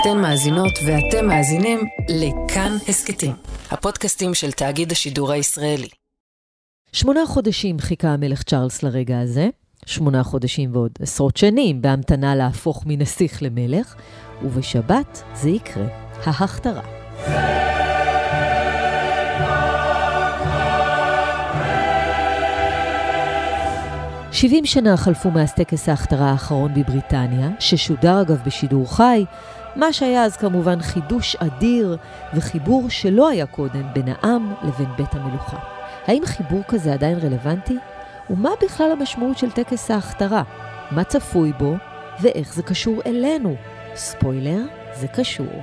אתן מאזינות ואתם מאזינים לכאן הסכתים, הפודקאסטים של תאגיד השידור הישראלי. שמונה חודשים חיכה המלך צ'ארלס לרגע הזה, שמונה חודשים ועוד עשרות שנים בהמתנה להפוך מנסיך למלך, ובשבת זה יקרה, ההכתרה. 70 שנה חלפו מאז טקס ההכתרה האחרון בבריטניה, ששודר אגב בשידור חי, מה שהיה אז כמובן חידוש אדיר וחיבור שלא היה קודם בין העם לבין בית המלוכה. האם חיבור כזה עדיין רלוונטי? ומה בכלל המשמעות של טקס ההכתרה? מה צפוי בו ואיך זה קשור אלינו? ספוילר, זה קשור.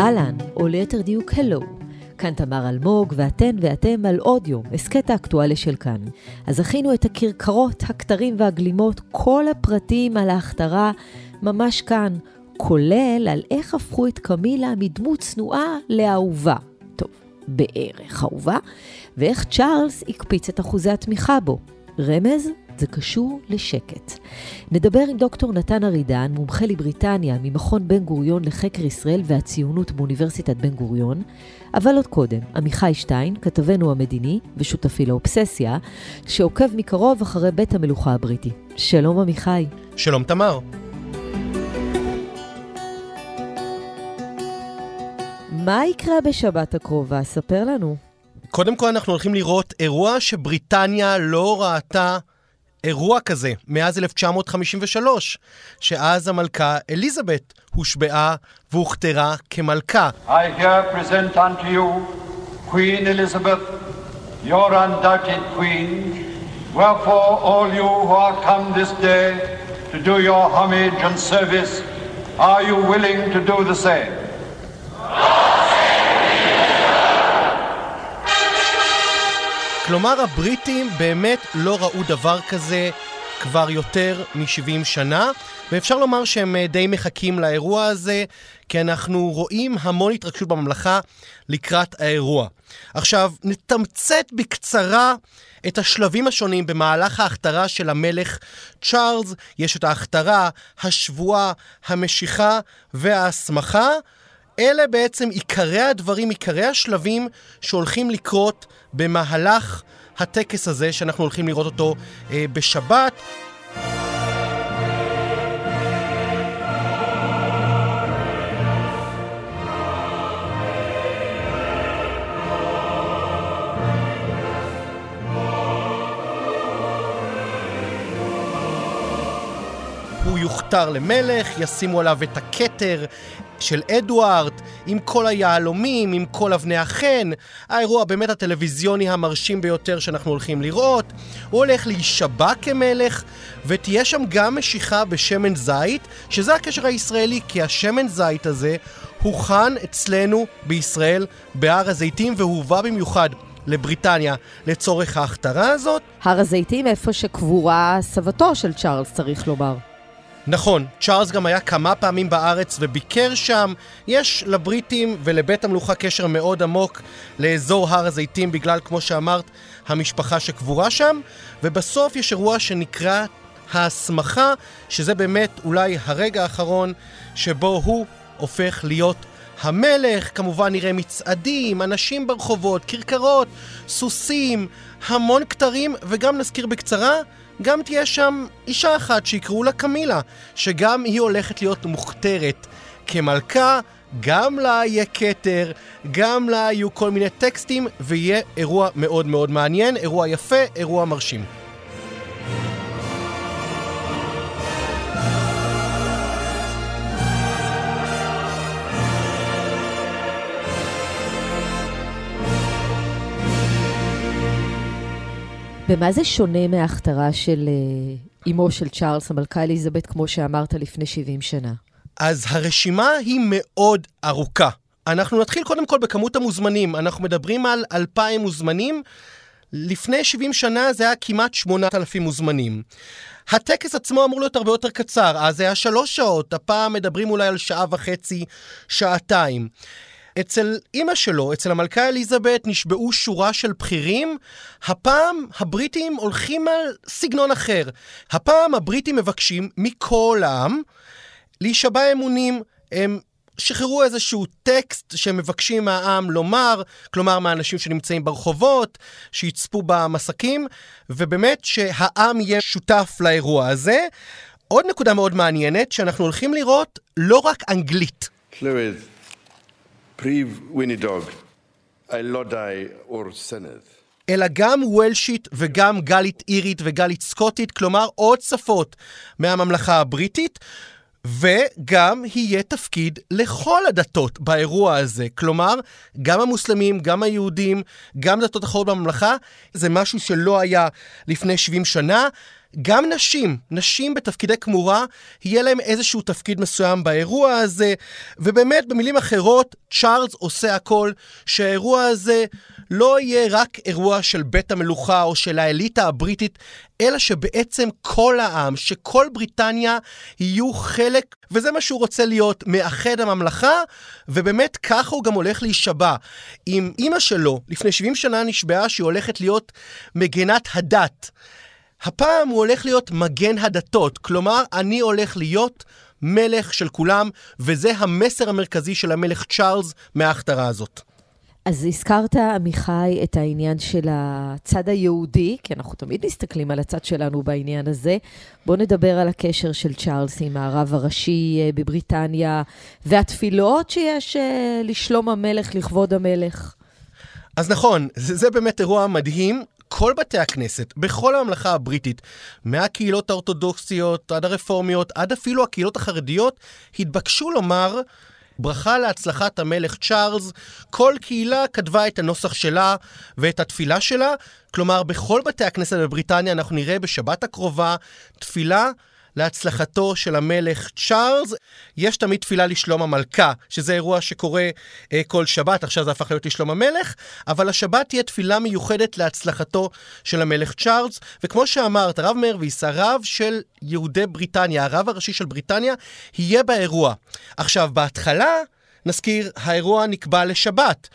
אהלן, או ליתר דיוק הלו. כאן תמר אלמוג, ואתן ואתם על עוד יום, הסכת האקטואליה של כאן. אז הכינו את הכרכרות, הכתרים והגלימות, כל הפרטים על ההכתרה ממש כאן, כולל על איך הפכו את קמילה מדמות צנועה לאהובה. טוב, בערך אהובה, ואיך צ'ארלס הקפיץ את אחוזי התמיכה בו. רמז? זה קשור לשקט. נדבר עם דוקטור נתן ארידן, מומחה לבריטניה ממכון בן גוריון לחקר ישראל והציונות באוניברסיטת בן גוריון, אבל עוד קודם, עמיחי שטיין, כתבנו המדיני ושותפי לאובססיה, שעוקב מקרוב אחרי בית המלוכה הבריטי. שלום עמיחי. שלום תמר. מה יקרה בשבת הקרובה? ספר לנו. קודם כל אנחנו הולכים לראות אירוע שבריטניה לא ראתה אירוע כזה מאז 1953, שאז המלכה אליזבת הושבעה והוכתרה כמלכה. I here present unto you Queen Elizabeth, your undoubted queen, wherefore all you who are come this day to do your homage and service, are you willing to do the same? כלומר, הבריטים באמת לא ראו דבר כזה כבר יותר מ-70 שנה, ואפשר לומר שהם אה, די מחכים לאירוע הזה, כי אנחנו רואים המון התרגשות בממלכה לקראת האירוע. עכשיו, נתמצת בקצרה את השלבים השונים במהלך ההכתרה של המלך צ'ארלס. יש את ההכתרה, השבועה, המשיכה וההסמכה. אלה בעצם עיקרי הדברים, עיקרי השלבים שהולכים לקרות במהלך הטקס הזה, שאנחנו הולכים לראות אותו אה, בשבת. הוא יוכתר למלך, ישימו עליו את הכתר, של אדוארד, עם כל היהלומים, עם כל אבני החן, האירוע באמת הטלוויזיוני המרשים ביותר שאנחנו הולכים לראות. הוא הולך להישבע כמלך, ותהיה שם גם משיכה בשמן זית, שזה הקשר הישראלי, כי השמן זית הזה הוכן אצלנו בישראל בהר הזיתים והובא במיוחד לבריטניה לצורך ההכתרה הזאת. הר הזיתים איפה שקבורה סבתו של צ'ארלס, צריך לומר. נכון, צ'ארלס גם היה כמה פעמים בארץ וביקר שם. יש לבריטים ולבית המלוכה קשר מאוד עמוק לאזור הר הזיתים בגלל, כמו שאמרת, המשפחה שקבורה שם. ובסוף יש אירוע שנקרא ההסמכה, שזה באמת אולי הרגע האחרון שבו הוא הופך להיות המלך. כמובן נראה מצעדים, אנשים ברחובות, כרכרות, סוסים, המון כתרים, וגם נזכיר בקצרה גם תהיה שם אישה אחת שיקראו לה קמילה, שגם היא הולכת להיות מוכתרת כמלכה, גם לה יהיה כתר, גם לה יהיו כל מיני טקסטים, ויהיה אירוע מאוד מאוד מעניין, אירוע יפה, אירוע מרשים. במה זה שונה מההכתרה של uh, אמו של צ'ארלס, המלכה אליזבת, כמו שאמרת לפני 70 שנה? אז הרשימה היא מאוד ארוכה. אנחנו נתחיל קודם כל בכמות המוזמנים. אנחנו מדברים על 2,000 מוזמנים. לפני 70 שנה זה היה כמעט 8,000 מוזמנים. הטקס עצמו אמור להיות הרבה יותר קצר, אז זה היה שלוש שעות, הפעם מדברים אולי על שעה וחצי, שעתיים. אצל אימא שלו, אצל המלכה אליזבת, נשבעו שורה של בכירים. הפעם הבריטים הולכים על סגנון אחר. הפעם הבריטים מבקשים מכל העם להישבע אמונים. הם שחררו איזשהו טקסט שהם מבקשים מהעם לומר, כלומר מהאנשים שנמצאים ברחובות, שיצפו במסקים, ובאמת שהעם יהיה שותף לאירוע הזה. עוד נקודה מאוד מעניינת, שאנחנו הולכים לראות לא רק אנגלית. Llywydd, אלא גם וולשית וגם גלית אירית וגלית סקוטית, כלומר עוד שפות מהממלכה הבריטית. וגם יהיה תפקיד לכל הדתות באירוע הזה. כלומר, גם המוסלמים, גם היהודים, גם דתות אחרות בממלכה, זה משהו שלא היה לפני 70 שנה. גם נשים, נשים בתפקידי כמורה, יהיה להם איזשהו תפקיד מסוים באירוע הזה, ובאמת, במילים אחרות, צ'ארלס עושה הכל שהאירוע הזה לא יהיה רק אירוע של בית המלוכה או של האליטה הבריטית, אלא שבעצם כל העם, שכל בריטניה יהיו חלק, וזה מה שהוא רוצה להיות, מאחד הממלכה, ובאמת ככה הוא גם הולך להישבע. עם אימא שלו, לפני 70 שנה נשבעה שהיא הולכת להיות מגנת הדת. הפעם הוא הולך להיות מגן הדתות, כלומר, אני הולך להיות מלך של כולם, וזה המסר המרכזי של המלך צ'ארלס מההכתרה הזאת. אז הזכרת, עמיחי, את העניין של הצד היהודי, כי אנחנו תמיד מסתכלים על הצד שלנו בעניין הזה. בואו נדבר על הקשר של צ'ארלס עם הרב הראשי אה, בבריטניה, והתפילות שיש אה, לשלום המלך, לכבוד המלך. אז נכון, זה, זה באמת אירוע מדהים. כל בתי הכנסת, בכל הממלכה הבריטית, מהקהילות האורתודוקסיות עד הרפורמיות, עד אפילו הקהילות החרדיות, התבקשו לומר ברכה להצלחת המלך צ'ארלס. כל קהילה כתבה את הנוסח שלה ואת התפילה שלה. כלומר, בכל בתי הכנסת בבריטניה אנחנו נראה בשבת הקרובה תפילה להצלחתו של המלך צ'ארלס. יש תמיד תפילה לשלום המלכה, שזה אירוע שקורה אה, כל שבת, עכשיו זה הפך להיות לשלום המלך, אבל השבת תהיה תפילה מיוחדת להצלחתו של המלך צ'ארלס. וכמו שאמרת, הרב מרוויס, הרב של יהודי בריטניה, הרב הראשי של בריטניה, יהיה באירוע. עכשיו, בהתחלה, נזכיר, האירוע נקבע לשבת.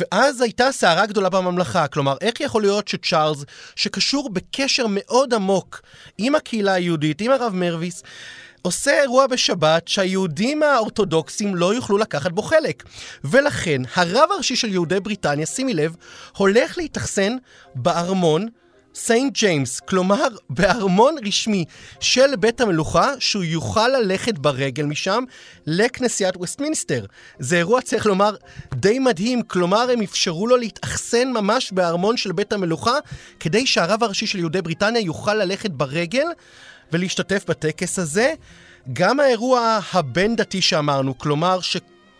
ואז הייתה סערה גדולה בממלכה. כלומר, איך יכול להיות שצ'ארלס, שקשור בקשר מאוד עמוק עם הקהילה היהודית, עם הרב מרוויס, עושה אירוע בשבת שהיהודים האורתודוקסים לא יוכלו לקחת בו חלק. ולכן, הרב הראשי של יהודי בריטניה, שימי לב, הולך להתאכסן בארמון סיינט ג'יימס, כלומר בארמון רשמי של בית המלוכה, שהוא יוכל ללכת ברגל משם לכנסיית וסטמינסטר. זה אירוע, צריך לומר, די מדהים, כלומר הם אפשרו לו להתאכסן ממש בארמון של בית המלוכה, כדי שהרב הראשי של יהודי בריטניה יוכל ללכת ברגל ולהשתתף בטקס הזה. גם האירוע הבין-דתי שאמרנו, כלומר ש...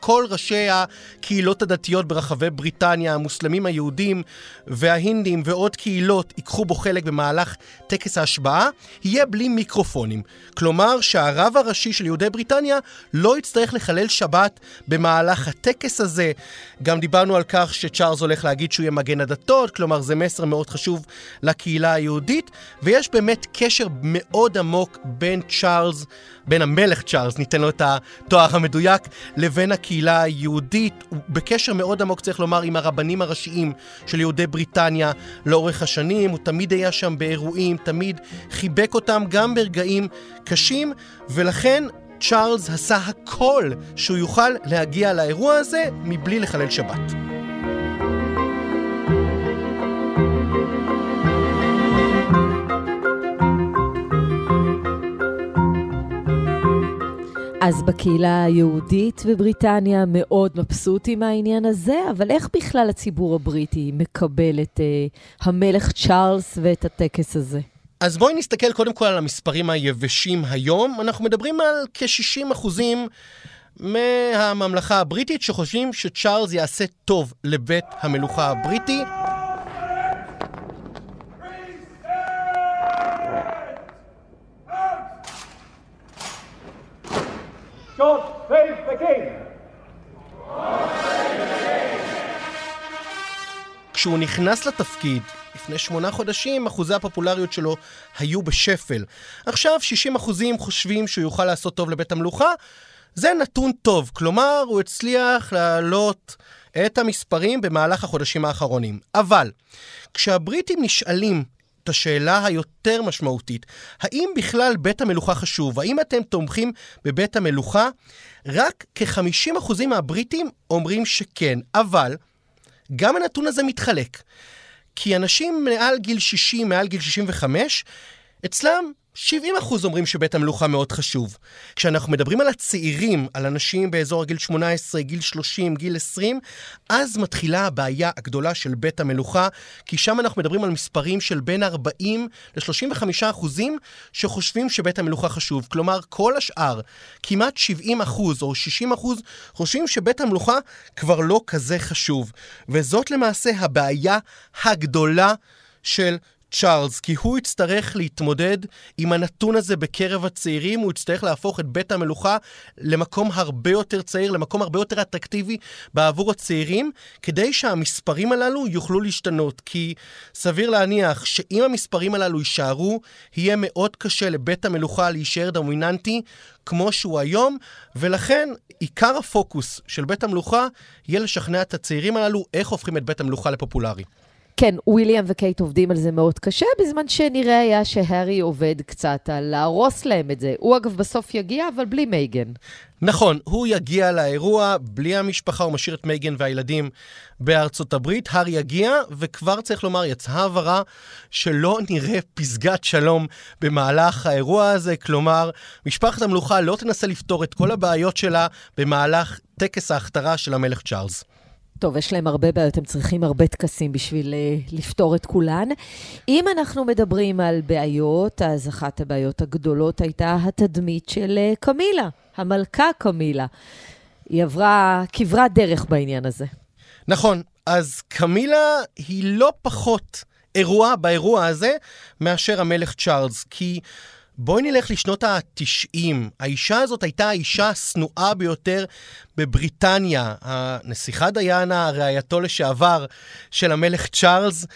כל ראשי הקהילות הדתיות ברחבי בריטניה, המוסלמים היהודים וההינדים ועוד קהילות ייקחו בו חלק במהלך טקס ההשבעה, יהיה בלי מיקרופונים. כלומר שהרב הראשי של יהודי בריטניה לא יצטרך לחלל שבת במהלך הטקס הזה. גם דיברנו על כך שצ'ארלס הולך להגיד שהוא יהיה מגן הדתות, כלומר זה מסר מאוד חשוב לקהילה היהודית, ויש באמת קשר מאוד עמוק בין צ'ארלס, בין המלך צ'ארלס, ניתן לו את התואר המדויק, לבין הקהילה היהודית. הוא בקשר מאוד עמוק, צריך לומר, עם הרבנים הראשיים של יהודי בריטניה לאורך השנים. הוא תמיד היה שם באירועים, תמיד חיבק אותם גם ברגעים קשים, ולכן צ'ארלס עשה הכל שהוא יוכל להגיע לאירוע הזה מבלי לחלל שבת. אז בקהילה היהודית בבריטניה מאוד מבסוטים מהעניין הזה, אבל איך בכלל הציבור הבריטי מקבל את uh, המלך צ'ארלס ואת הטקס הזה? אז בואי נסתכל קודם כל על המספרים היבשים היום. אנחנו מדברים על כ-60 אחוזים מהממלכה הבריטית שחושבים שצ'ארלס יעשה טוב לבית המלוכה הבריטי. God save the king! כשהוא נכנס לתפקיד, לפני שמונה חודשים, אחוזי הפופולריות שלו היו בשפל. עכשיו 60 אחוזים חושבים שהוא יוכל לעשות טוב לבית המלוכה, זה נתון טוב, כלומר, הוא הצליח להעלות את המספרים במהלך החודשים האחרונים. אבל, כשהבריטים נשאלים את השאלה היותר משמעותית, האם בכלל בית המלוכה חשוב? האם אתם תומכים בבית המלוכה? רק כ-50% מהבריטים אומרים שכן, אבל גם הנתון הזה מתחלק. כי אנשים מעל גיל 60, מעל גיל 65, אצלם 70 אחוז אומרים שבית המלוכה מאוד חשוב. כשאנחנו מדברים על הצעירים, על אנשים באזור הגיל 18, גיל 30, גיל 20, אז מתחילה הבעיה הגדולה של בית המלוכה, כי שם אנחנו מדברים על מספרים של בין 40 ל-35 אחוזים שחושבים שבית המלוכה חשוב. כלומר, כל השאר, כמעט 70 אחוז או 60 אחוז, חושבים שבית המלוכה כבר לא כזה חשוב. וזאת למעשה הבעיה הגדולה של צ'ארלס, כי הוא יצטרך להתמודד עם הנתון הזה בקרב הצעירים, הוא יצטרך להפוך את בית המלוכה למקום הרבה יותר צעיר, למקום הרבה יותר אטרקטיבי בעבור הצעירים, כדי שהמספרים הללו יוכלו להשתנות. כי סביר להניח שאם המספרים הללו יישארו, יהיה מאוד קשה לבית המלוכה להישאר דומיננטי כמו שהוא היום, ולכן עיקר הפוקוס של בית המלוכה יהיה לשכנע את הצעירים הללו איך הופכים את בית המלוכה לפופולרי. כן, וויליאם וקייט עובדים על זה מאוד קשה, בזמן שנראה היה שהארי עובד קצת על להרוס להם את זה. הוא אגב בסוף יגיע, אבל בלי מייגן. נכון, הוא יגיע לאירוע בלי המשפחה, הוא משאיר את מייגן והילדים בארצות הברית. הארי יגיע, וכבר צריך לומר, יצאה הבהרה שלא נראה פסגת שלום במהלך האירוע הזה. כלומר, משפחת המלוכה לא תנסה לפתור את כל הבעיות שלה במהלך טקס ההכתרה של המלך צ'ארלס. טוב, יש להם הרבה בעיות, הם צריכים הרבה טקסים בשביל uh, לפתור את כולן. אם אנחנו מדברים על בעיות, אז אחת הבעיות הגדולות הייתה התדמית של uh, קמילה, המלכה קמילה. היא עברה כברת דרך בעניין הזה. נכון, אז קמילה היא לא פחות אירוע באירוע הזה מאשר המלך צ'ארלס, כי... בואי נלך לשנות ה-90. האישה הזאת הייתה האישה השנואה ביותר בבריטניה. הנסיכה דיאנה, רעייתו לשעבר של המלך צ'ארלס,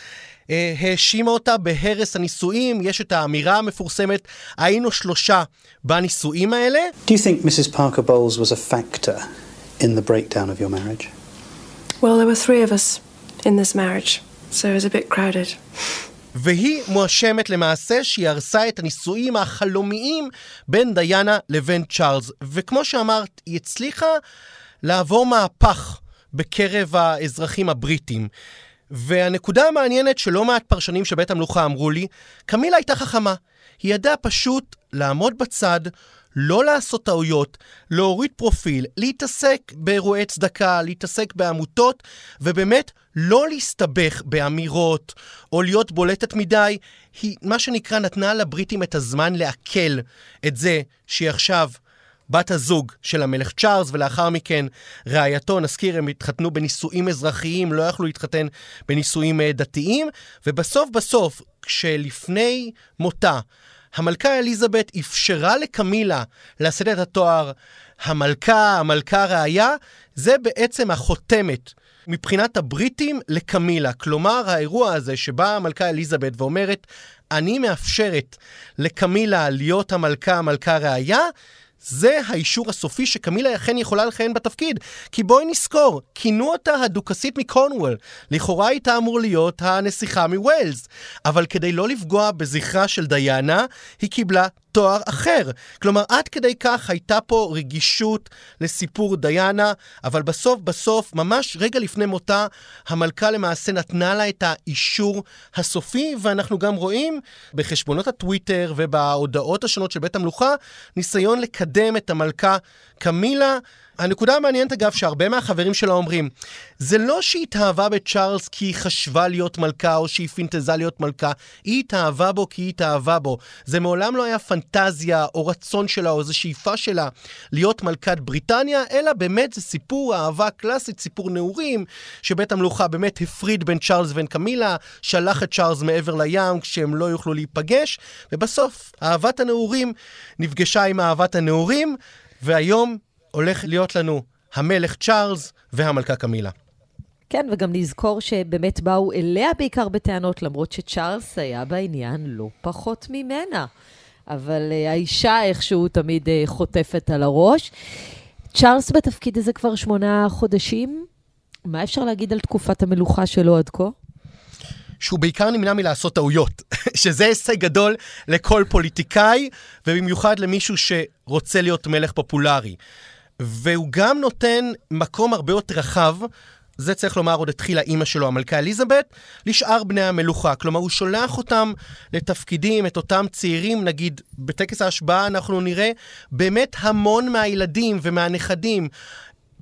אה, האשימה אותה בהרס הנישואים. יש את האמירה המפורסמת, היינו שלושה בנישואים האלה. Do you think Mrs. Parker Bowles was a factor in the breakdown of your marriage? Well, there were three of us in this marriage, so it was a bit crowded. והיא מואשמת למעשה שהיא הרסה את הנישואים החלומיים בין דיאנה לבין צ'ארלס. וכמו שאמרת, היא הצליחה לעבור מהפך בקרב האזרחים הבריטים. והנקודה המעניינת שלא מעט פרשנים של בית המלוכה אמרו לי, קמילה הייתה חכמה. היא ידעה פשוט לעמוד בצד, לא לעשות טעויות, להוריד פרופיל, להתעסק באירועי צדקה, להתעסק בעמותות, ובאמת לא להסתבך באמירות או להיות בולטת מדי. היא, מה שנקרא, נתנה לבריטים את הזמן לעכל את זה שהיא עכשיו בת הזוג של המלך צ'ארלס, ולאחר מכן רעייתו, נזכיר, הם התחתנו בנישואים אזרחיים, לא יכלו להתחתן בנישואים אה, דתיים, ובסוף בסוף, כשלפני מותה, המלכה אליזבת אפשרה לקמילה לשאת את התואר המלכה, המלכה ראיה, זה בעצם החותמת מבחינת הבריטים לקמילה. כלומר, האירוע הזה שבאה המלכה אליזבת ואומרת, אני מאפשרת לקמילה להיות המלכה, המלכה ראיה, זה האישור הסופי שקמילה אכן יכולה לכהן בתפקיד. כי בואי נזכור, כינו אותה הדוכסית מקורנוול. לכאורה הייתה אמור להיות הנסיכה מווילס. אבל כדי לא לפגוע בזכרה של דיאנה, היא קיבלה תואר אחר. כלומר, עד כדי כך הייתה פה רגישות לסיפור דיאנה, אבל בסוף בסוף, ממש רגע לפני מותה, המלכה למעשה נתנה לה את האישור הסופי, ואנחנו גם רואים בחשבונות הטוויטר ובהודעות השונות של בית המלוכה, ניסיון לקדם את המלכה קמילה. הנקודה המעניינת אגב, שהרבה מהחברים שלה אומרים, זה לא שהיא התאהבה בצ'ארלס כי היא חשבה להיות מלכה או שהיא פינטזה להיות מלכה, היא התאהבה בו כי היא התאהבה בו. זה מעולם לא היה פנטזיה או רצון שלה או איזו שאיפה שלה להיות מלכת בריטניה, אלא באמת זה סיפור אהבה קלאסית, סיפור נעורים, שבית המלוכה באמת הפריד בין צ'ארלס ובין קמילה, שלח את צ'ארלס מעבר לים כשהם לא יוכלו להיפגש, ובסוף אהבת הנעורים נפגשה עם אהבת הנעורים, והיום הולך להיות לנו המלך צ'ארלס והמלכה קמילה. כן, וגם נזכור שבאמת באו אליה בעיקר בטענות, למרות שצ'ארלס היה בעניין לא פחות ממנה. אבל uh, האישה איכשהו תמיד uh, חוטפת על הראש. צ'ארלס בתפקיד הזה כבר שמונה חודשים. מה אפשר להגיד על תקופת המלוכה שלו עד כה? שהוא בעיקר נמנע מלעשות טעויות, שזה הישג גדול לכל פוליטיקאי, ובמיוחד למישהו שרוצה להיות מלך פופולרי. והוא גם נותן מקום הרבה יותר רחב, זה צריך לומר עוד התחילה אימא שלו, המלכה אליזבת, לשאר בני המלוכה. כלומר, הוא שולח אותם לתפקידים, את אותם צעירים, נגיד, בטקס ההשבעה אנחנו נראה באמת המון מהילדים ומהנכדים.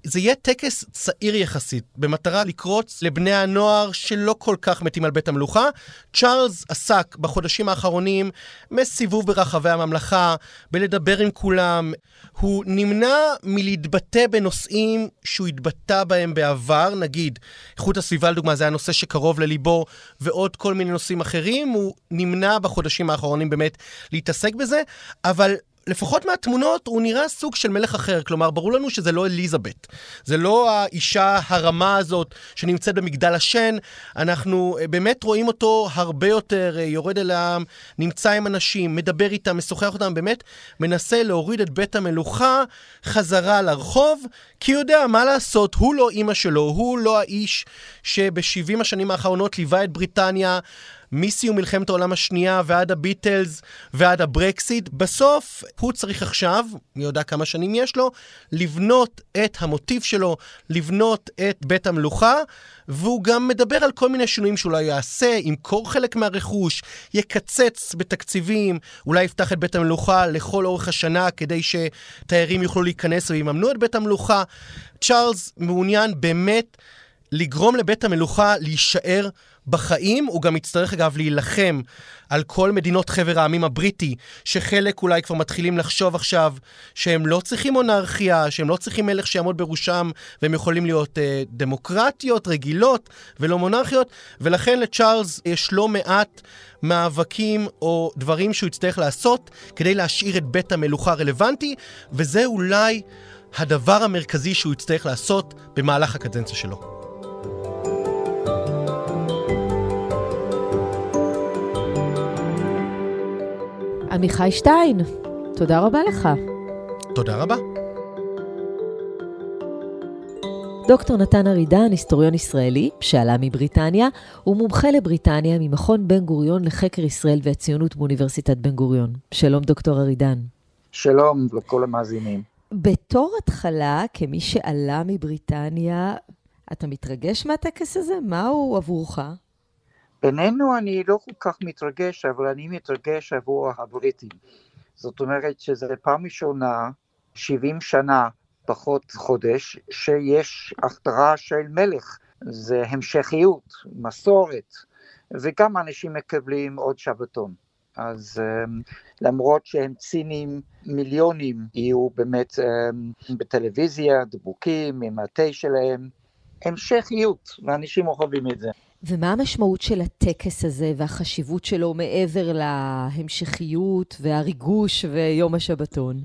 זה יהיה טקס צעיר יחסית, במטרה לקרוץ לבני הנוער שלא כל כך מתים על בית המלוכה. צ'ארלס עסק בחודשים האחרונים מסיבוב ברחבי הממלכה, בלדבר עם כולם. הוא נמנע מלהתבטא בנושאים שהוא התבטא בהם בעבר, נגיד, איכות הסביבה לדוגמה, זה היה נושא שקרוב לליבו, ועוד כל מיני נושאים אחרים. הוא נמנע בחודשים האחרונים באמת להתעסק בזה, אבל לפחות מהתמונות הוא נראה סוג של מלך אחר. כלומר, ברור לנו שזה לא אליזבת. זה לא האישה הרמה הזאת שנמצאת במגדל השן. אנחנו אה, באמת רואים אותו הרבה יותר אה, יורד אל העם, נמצא עם אנשים, מדבר איתם, משוחח אותם, באמת מנסה להוריד את בית המלוכה חזרה לרחוב, כי הוא יודע מה לעשות, הוא לא אימא שלו, הוא לא האיש שב-70 השנים האחרונות ליווה את בריטניה. מסיום מלחמת העולם השנייה ועד הביטלס ועד הברקסיט, בסוף הוא צריך עכשיו, מי יודע כמה שנים יש לו, לבנות את המוטיב שלו, לבנות את בית המלוכה, והוא גם מדבר על כל מיני שינויים שאולי יעשה, ימכור חלק מהרכוש, יקצץ בתקציבים, אולי יפתח את בית המלוכה לכל אורך השנה כדי שתיירים יוכלו להיכנס ויממנו את בית המלוכה. צ'ארלס מעוניין באמת לגרום לבית המלוכה להישאר בחיים, הוא גם יצטרך אגב להילחם על כל מדינות חבר העמים הבריטי, שחלק אולי כבר מתחילים לחשוב עכשיו שהם לא צריכים מונרכיה, שהם לא צריכים מלך שיעמוד בראשם, והם יכולים להיות אה, דמוקרטיות, רגילות, ולא מונרכיות, ולכן לצ'ארלס יש לא מעט מאבקים או דברים שהוא יצטרך לעשות כדי להשאיר את בית המלוכה רלוונטי, וזה אולי הדבר המרכזי שהוא יצטרך לעשות במהלך הקדנציה שלו. עמיחי שטיין, תודה רבה לך. תודה רבה. דוקטור נתן ארידן, היסטוריון ישראלי, שעלה מבריטניה, הוא מומחה לבריטניה ממכון בן גוריון לחקר ישראל והציונות באוניברסיטת בן גוריון. שלום, דוקטור ארידן. שלום לכל המאזינים. בתור התחלה, כמי שעלה מבריטניה, אתה מתרגש מהטקס הזה? מהו עבורך? בינינו אני לא כל כך מתרגש, אבל אני מתרגש עבור הבריטים. זאת אומרת שזו פעם ראשונה, 70 שנה פחות חודש, שיש הכתרה של מלך. זה המשכיות, מסורת, וגם אנשים מקבלים עוד שבתון. אז um, למרות שהם צינים, מיליונים יהיו באמת um, בטלוויזיה, דבוקים, עם התה שלהם, המשכיות, ואנשים אוהבים את זה. ומה המשמעות של הטקס הזה והחשיבות שלו מעבר להמשכיות והריגוש ויום השבתון?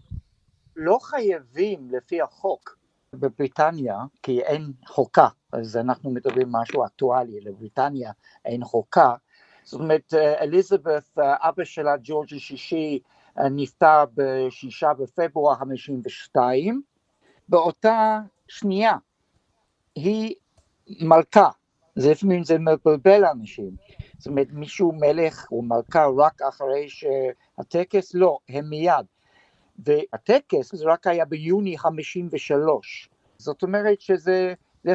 לא חייבים לפי החוק בבריטניה, כי אין חוקה, אז אנחנו מדברים משהו אקטואלי, לבריטניה אין חוקה. זאת אומרת, אליזבת, אבא שלה, ג'ורג' השישי, נפטר בשישה בפברואר 52, באותה שנייה היא מלכה, זה לפעמים זה מבלבל אנשים. זאת אומרת, מישהו מלך או מלכה רק אחרי שהטקס, לא, הם מיד. והטקס זה רק היה ביוני 53. זאת אומרת שזה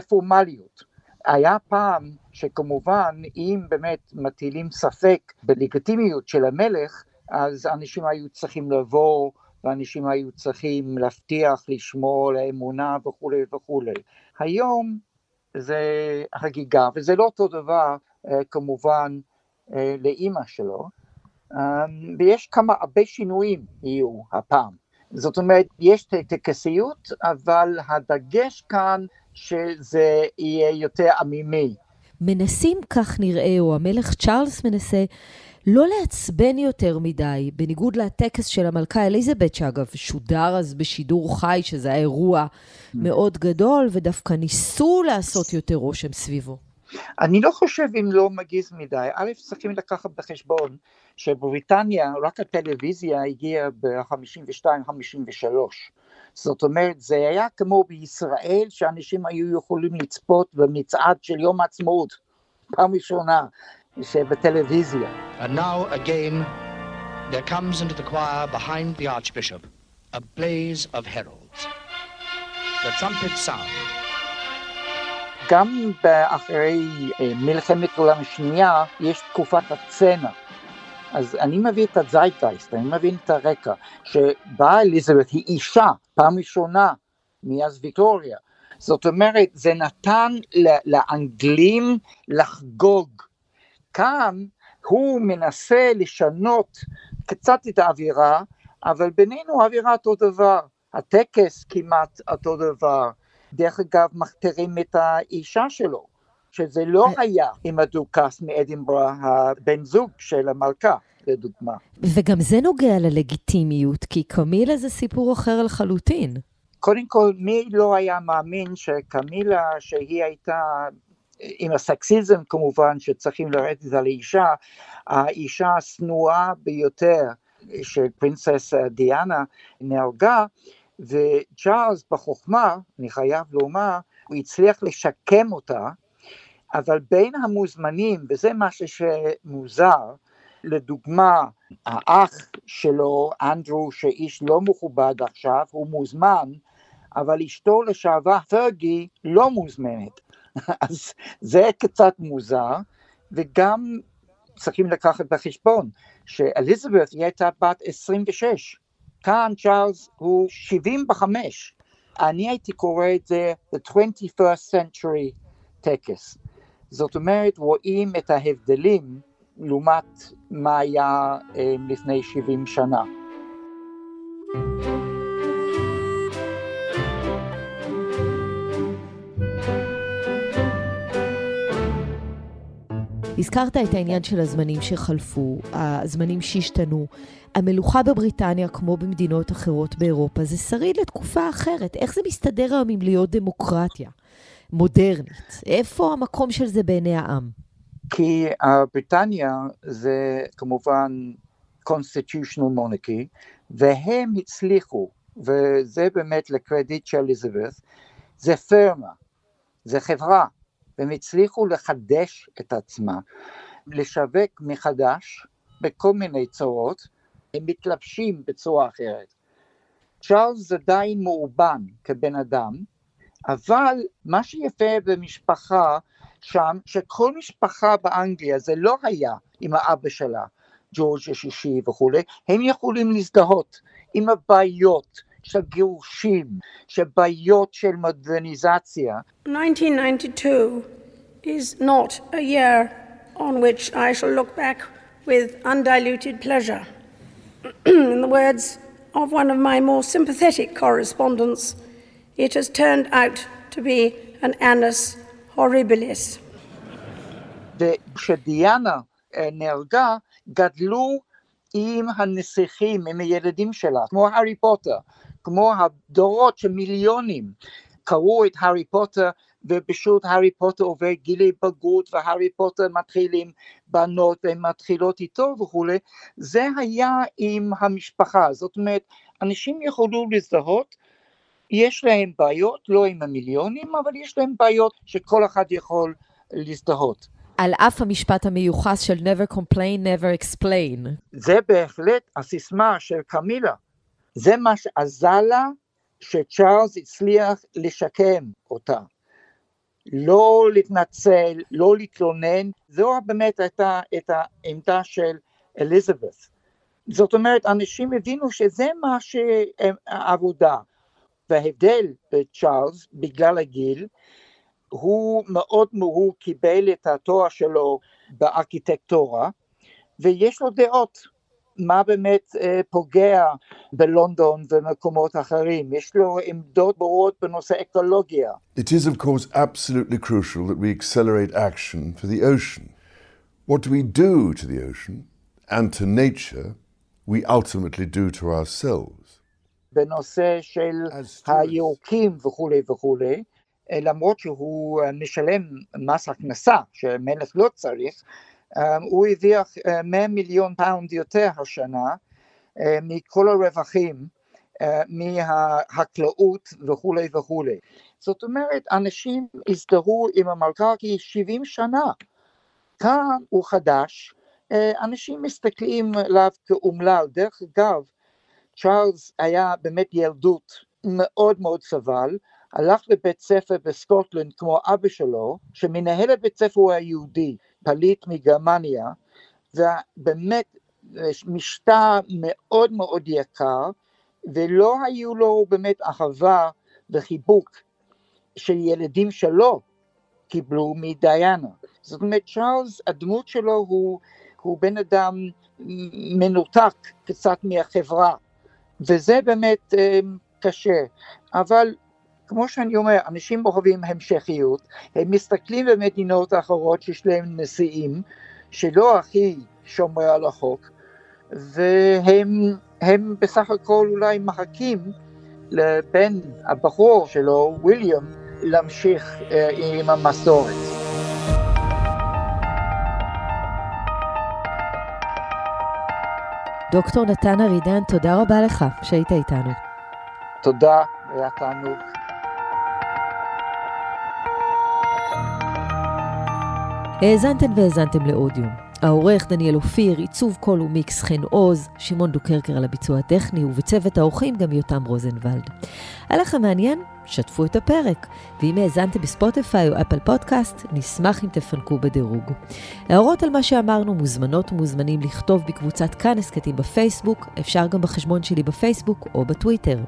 פורמליות. היה פעם שכמובן אם באמת מטילים ספק בלגיטימיות של המלך, אז אנשים היו צריכים לבוא ואנשים היו צריכים להבטיח, לשמור על האמונה וכולי וכולי. היום זה חגיגה, וזה לא אותו דבר אה, כמובן אה, לאימא שלו, אה, ויש כמה, הרבה שינויים יהיו הפעם. זאת אומרת, יש טקסיות, אבל הדגש כאן שזה יהיה יותר עמימי. מנסים, כך נראה, או המלך צ'ארלס מנסה, לא לעצבן יותר מדי, בניגוד לטקס של המלכה אליזבת, שאגב שודר אז בשידור חי, שזה היה אירוע מאוד גדול, ודווקא ניסו לעשות יותר רושם סביבו. אני לא חושב אם לא מגיז מדי. א', צריכים לקחת בחשבון שבריטניה, רק הטלוויזיה הגיעה ב-52-53. זאת אומרת, זה היה כמו בישראל, שאנשים היו יכולים לצפות במצעד של יום העצמאות, פעם ראשונה, שבטלוויזיה. And now again there comes into the choir behind the Archbishop a blaze of heralds. The trumpets sound. גם אחרי אה, מלחמת העולם השנייה יש תקופת הצנע. אז אני מביא את הזייטגייסט, אני מבין את הרקע, שבאה אליזבת היא אישה, פעם ראשונה מאז ויקטוריה. זאת אומרת, זה נתן לאנגלים לחגוג. כאן הוא מנסה לשנות קצת את האווירה, אבל בינינו האווירה אותו דבר, הטקס כמעט אותו דבר. דרך אגב, מכתירים את האישה שלו, שזה לא אה. היה עם הדוכס מאדינברה, הבן זוג של המלכה, לדוגמה. וגם זה נוגע ללגיטימיות, כי קמילה זה סיפור אחר לחלוטין. קודם כל, מי לא היה מאמין שקמילה, שהיא הייתה, עם הסקסיזם כמובן, שצריכים לרדת על האישה, האישה השנואה ביותר, שפרינסס דיאנה נהרגה, וצ'ארלס בחוכמה, אני חייב לומר, הוא הצליח לשקם אותה, אבל בין המוזמנים, וזה משהו שמוזר, לדוגמה, האח שלו, אנדרו, שאיש לא מכובד עכשיו, הוא מוזמן, אבל אשתו לשעבר, פרגי, לא מוזמנת. אז זה קצת מוזר, וגם צריכים לקחת בחשבון שאליזבת היא הייתה בת 26, כאן צ'ארלס הוא 75. אני הייתי קורא את זה The 21st Century טקס. זאת אומרת, רואים את ההבדלים לעומת מה היה אה, לפני 70 שנה. הזכרת את העניין של הזמנים שחלפו, הזמנים שהשתנו. המלוכה בבריטניה, כמו במדינות אחרות באירופה, זה שריד לתקופה אחרת. איך זה מסתדר היום עם להיות דמוקרטיה מודרנית? איפה המקום של זה בעיני העם? כי בריטניה זה כמובן constitutional monarchy, והם הצליחו, וזה באמת לקרדיט של אליזבת, זה פרמה, זה חברה, והם הצליחו לחדש את עצמם, לשווק מחדש בכל מיני צורות, הם מתלבשים בצורה אחרת. צ'ארלס עדיין מאובן כבן אדם, אבל מה שיפה במשפחה שם, שכל משפחה באנגליה, זה לא היה עם האבא שלה, ג'ורג' השישי וכולי, הם יכולים להזדהות עם הבעיות של גירושים, של בעיות של מודרניזציה. 1992 is not a year on which I shall look back with undiluted pleasure. In the words of one of my more sympathetic correspondents, it has turned out to be an annus horribilis. וכשדיאנה נהרגה, גדלו עם הנסיכים, עם הילדים שלה, כמו הארי פוטר, כמו הדורות של מיליונים קראו את הארי פוטר ופשוט הארי פוטר עובר גילי בגרות והארי פוטר מתחיל עם בנות והן מתחילות איתו וכולי, זה היה עם המשפחה, זאת אומרת, אנשים יכולו להזדהות, יש להם בעיות, לא עם המיליונים, אבל יש להם בעיות שכל אחד יכול להזדהות. על אף המשפט המיוחס של never complain, never explain. זה בהחלט הסיסמה של קמילה. זה מה שעזר לה שצ'ארלס הצליח לשקם אותה. לא להתנצל, לא להתלונן, זו באמת הייתה את העמדה של אליזבת. זאת אומרת, אנשים הבינו שזה מה שהעבודה. וההבדל בצ'ארלס, בגלל הגיל, הוא מאוד, הוא קיבל את התואר שלו בארכיטקטורה, ויש לו דעות. מה באמת פוגע בלונדון ומקומות אחרים. יש לו עמדות ברורות בנושא אקולוגיה. It is of course absolutely crucial that we accelerate action for the ocean. What do we do to the ocean and to nature we ultimately do to ourselves. בנושא של הירוקים וכולי וכולי, למרות שהוא משלם מס הכנסה, שמלך לא צריך, הוא הרוויח 100 מיליון פאונד יותר השנה מכל הרווחים מהחקלאות וכולי וכולי. זאת אומרת, אנשים הזדהו עם המלכה כ-70 שנה. כאן הוא חדש, אנשים מסתכלים עליו כאומלל. דרך אגב, צ'ארלס היה באמת ילדות מאוד מאוד סבל, הלך לבית ספר בסקוטלנד כמו אבא שלו, שמנהל הבית ספר הוא היהודי, פליט מגרמניה, ובאמת משטר מאוד מאוד יקר, ולא היו לו באמת אהבה וחיבוק שילדים שלו קיבלו מדיאנה. זאת אומרת, צ'ארלס, הדמות שלו הוא, הוא בן אדם מנותק קצת מהחברה, וזה באמת אה, קשה. אבל כמו שאני אומר, אנשים אוהבים המשכיות, הם מסתכלים במדינות אחרות שיש להם נשיאים שלא הכי שומר על החוק, והם בסך הכל אולי מחכים לבן הבחור שלו, ויליאם, להמשיך אה, עם המסורת. דוקטור נתן ארידן, תודה רבה לך שהיית איתנו. תודה, היה תענוג. האזנתן והאזנתם לעוד יום. העורך דניאל אופיר, עיצוב קול ומיקס חן עוז, שמעון דוקרקר על הביצוע הטכני, ובצוות העורכים גם יותם רוזנבלד. היה לכם מעניין? שתפו את הפרק. ואם האזנתם בספוטיפיי או אפל פודקאסט, נשמח אם תפנקו בדירוג. הערות על מה שאמרנו מוזמנות ומוזמנים לכתוב בקבוצת כאן הסכתים בפייסבוק, אפשר גם בחשבון שלי בפייסבוק או בטוויטר.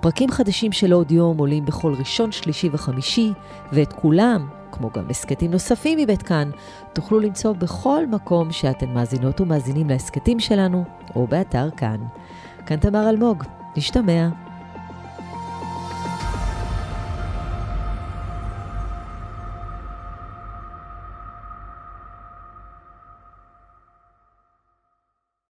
פרקים חדשים של עוד יום עולים בכל ראשון, שלישי וחמישי, ואת כולם, כמו גם הסכתים נוספים מבית כאן, תוכלו למצוא בכל מקום שאתן מאזינות ומאזינים להסכתים שלנו, או באתר כאן. כאן תמר אלמוג, נשתמע.